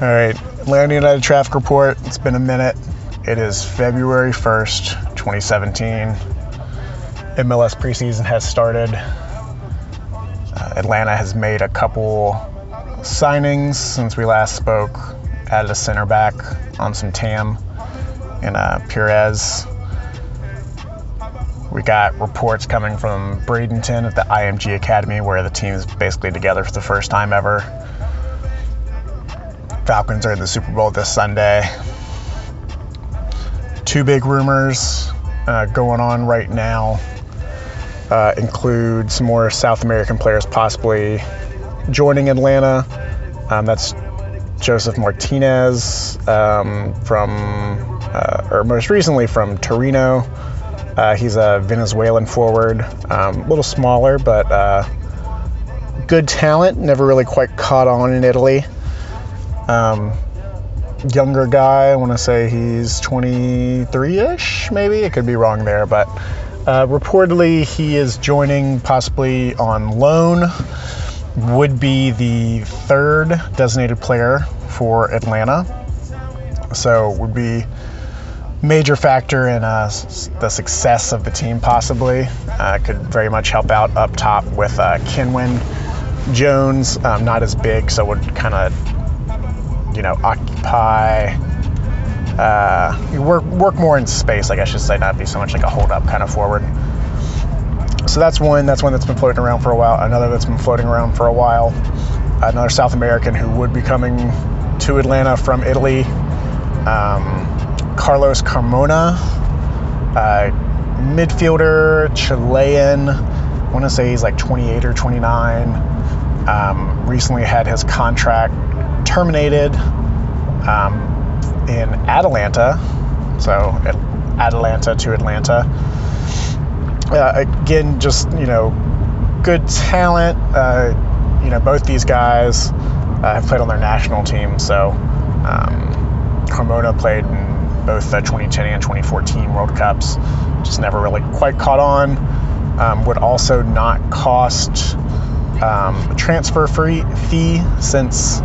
All right, Atlanta United traffic report. It's been a minute. It is February 1st, 2017. MLS preseason has started. Uh, Atlanta has made a couple signings since we last spoke. Added a center back on some TAM and uh, Pírez. We got reports coming from Bradenton at the IMG Academy, where the team is basically together for the first time ever. Falcons are in the Super Bowl this Sunday. Two big rumors uh, going on right now uh, include some more South American players possibly joining Atlanta. Um, that's Josef Martinez um, from, uh, or most recently from Torino. Uh, he's a Venezuelan forward, um, a little smaller, but uh, good talent. Never really quite caught on in Italy. Um, younger guy, I want to say he's 23 ish, maybe. It could be wrong there, but uh, reportedly he is joining possibly on loan. Would be the third designated player for Atlanta. So would be major factor in uh, the success of the team possibly. Uh, could very much help out up top with uh, Kenwyne Jones, um, not as big, so would kind of, you know, occupy, uh, work work more in space, I guess I should say, not be so much like a hold up kind of forward. So that's one. That's one that's been floating around for a while. Another that's been floating around for a while. Another South American who would be coming to Atlanta from Italy. Um, Carlos Carmona, uh, midfielder, Chilean. I want to say he's like 28 or 29. Um, recently had his contract terminated um, in Atlanta, So Atlanta to Atlanta. Uh, again, just you know, good talent. Uh, you know, both these guys uh, have played on their national team. So um, Carmona played in both the 2010 and 2014 World Cups. Just never really quite caught on. Um, would also not cost um, a transfer free fee since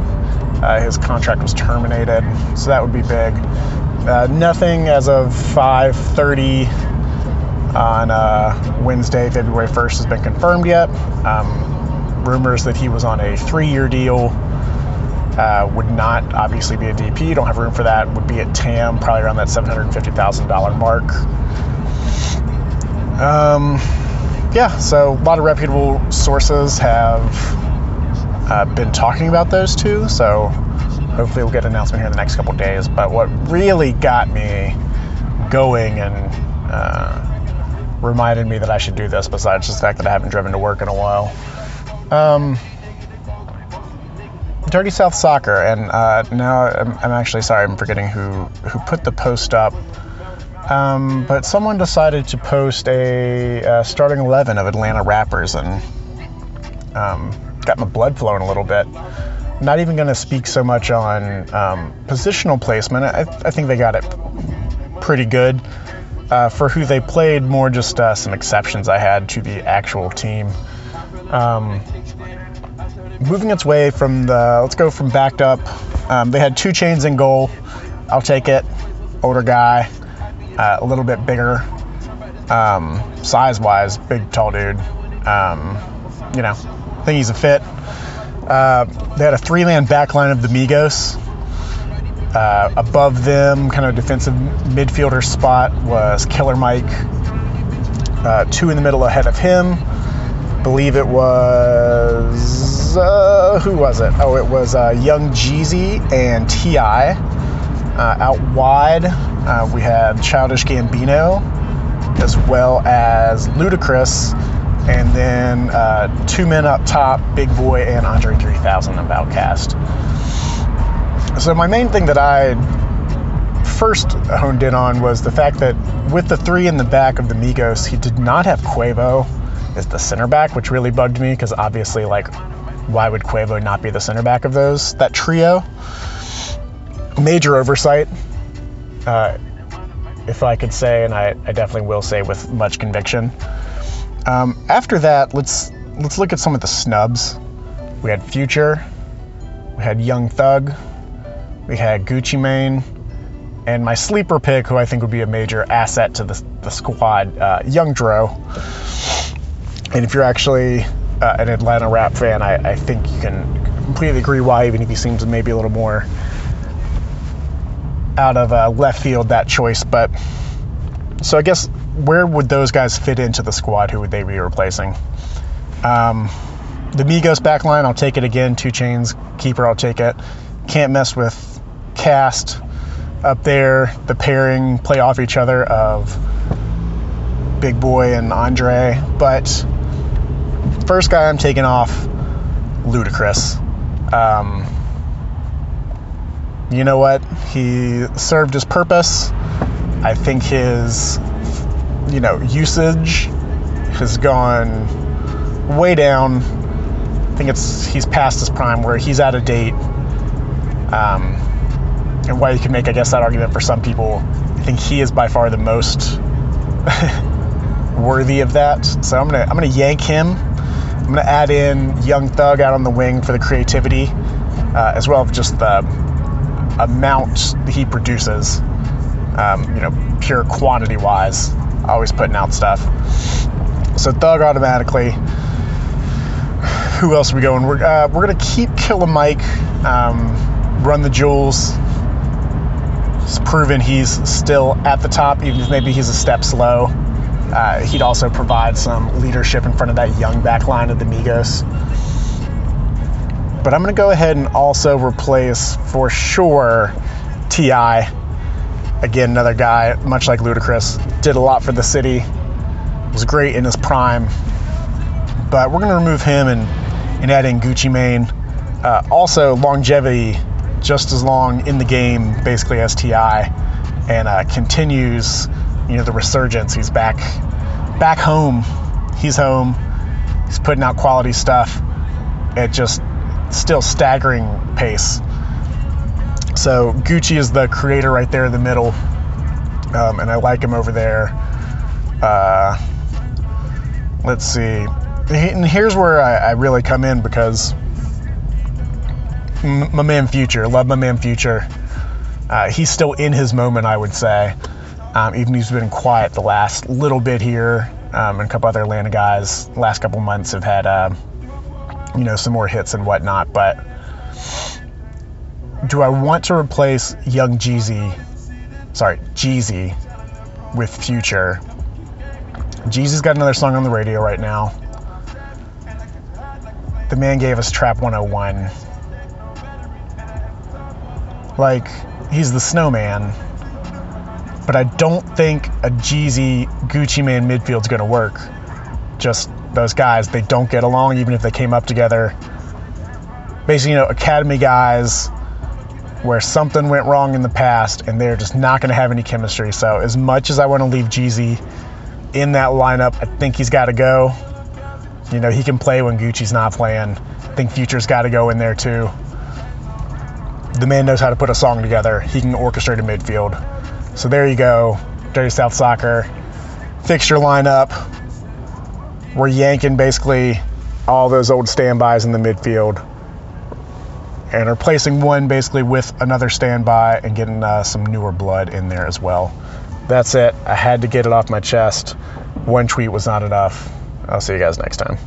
uh, his contract was terminated. So that would be big. Uh, nothing as of 5:30 on uh, Wednesday, February 1st, has been confirmed yet. Um, rumors that he was on a three-year deal uh, would not obviously be a DP. Don't have room for that. Would be at TAM, probably around that $750,000 mark. Um, yeah, so a lot of reputable sources have uh, been talking about those two. So hopefully we'll get an announcement here in the next couple days. But what really got me going and uh, reminded me that I should do this, besides just the fact that I haven't driven to work in a while. Um, Dirty South Soccer, and uh, now I'm, I'm, actually sorry, I'm forgetting who who put the post up. Um, but someone decided to post a, a, starting eleven of Atlanta rappers, and um, got my blood flowing a little bit. Not even going to speak so much on um, positional placement. I, I, think they got it pretty good. Uh, for who they played, more just uh, some exceptions I had to the actual team. Um, moving its way from the let's go from backed up. Um, they had 2 Chainz in goal. I'll take it. Older guy, uh, a little bit bigger, um, size wise, big tall dude. Um, you know, think he's a fit. Uh, they had a three man backline of the Migos. Uh, above them, kind of defensive midfielder spot was Killer Mike. Uh, two in the middle ahead of him believe it was uh, who was it? Oh, it was uh, Young Jeezy and Ti. Uh, out wide, uh, we had Childish Gambino, as well as Ludacris, and then uh, two men up top, Big Boy and Andre 3000 of OutKast. So my main thing that I first honed in on was the fact that with the three in the back of the Migos, he did not have Quavo as the center back, which really bugged me because obviously, like, why would Quavo not be the center back of those that trio? Major oversight, uh, if I could say, and I, I, definitely will say with much conviction. Um, after that, let's let's look at some of the snubs. We had Future, we had Young Thug, we had Gucci Mane, and my sleeper pick, who I think would be a major asset to the, the squad, uh, Young Dro. And if you're actually uh, an Atlanta rap fan, I, I think you can completely agree why, even if he seems maybe a little more out of uh, left field that choice. But so I guess where would those guys fit into the squad? Who would they be replacing? Um, the Migos backline, I'll take it again. 2 Chainz keeper, I'll take it. Can't mess with cast up there. The pairing play off each other of Big Boy and Andre. But first guy I'm taking off, Ludacris. Um, you know what? He served his purpose. I think his, you know, usage has gone way down. I think it's he's past his prime where he's out of date. Um, and why you can make, I guess, that argument for some people. I think he is by far the most worthy of that. So I'm gonna I'm gonna yank him. I'm gonna add in Young Thug out on the wing for the creativity, uh, as well as just the amount that he produces. Um, you know, pure quantity wise, always putting out stuff. So Thug automatically. Who else are we going? We're uh, we're gonna keep Killer Mike, um, Run the Jewels. It's proven he's still at the top, even if maybe he's a step slow. Uh, he'd also provide some leadership in front of that young back line of the Migos. But I'm going to go ahead and also replace for sure T.I. Again, another guy, much like Ludacris, did a lot for the city, was great in his prime. But we're going to remove him and, and add in Gucci Mane. Uh, also, longevity, just as long in the game, basically as T.I. And uh, continues you know the resurgence. He's back back home. He's home. He's putting out quality stuff at just still staggering pace. So Gucci is the creator right there in the middle, um, and I like him over there. Uh, let's see. And here's where I, I really come in because my man Future, love my man Future. Uh, he's still in his moment, I would say. Um, even he's been quiet the last little bit here. Um, and a couple other Atlanta guys last couple months have had, uh, you know, some more hits and whatnot. But do I want to replace Young Jeezy, sorry, Jeezy, with Future? Jeezy's got another song on the radio right now. The man gave us Trap 101. Like, he's the snowman but I don't think a Jeezy Gucci Mane midfield's to work. Just those guys, they don't get along even if they came up together. Basically, you know, academy guys where something went wrong in the past and they're just not going to have any chemistry. So, as much as I want to leave Jeezy in that lineup, I think he's got to go. You know, he can play when Gucci's not playing. I think Future's got to go in there too. The man knows how to put a song together. He can orchestrate a midfield. So there you go, Dirty South Soccer. Fixture lineup. We're yanking basically all those old standbys in the midfield and replacing one basically with another standby and getting uh, some newer blood in there as well. That's it. I had to get it off my chest. One tweet was not enough. I'll see you guys next time.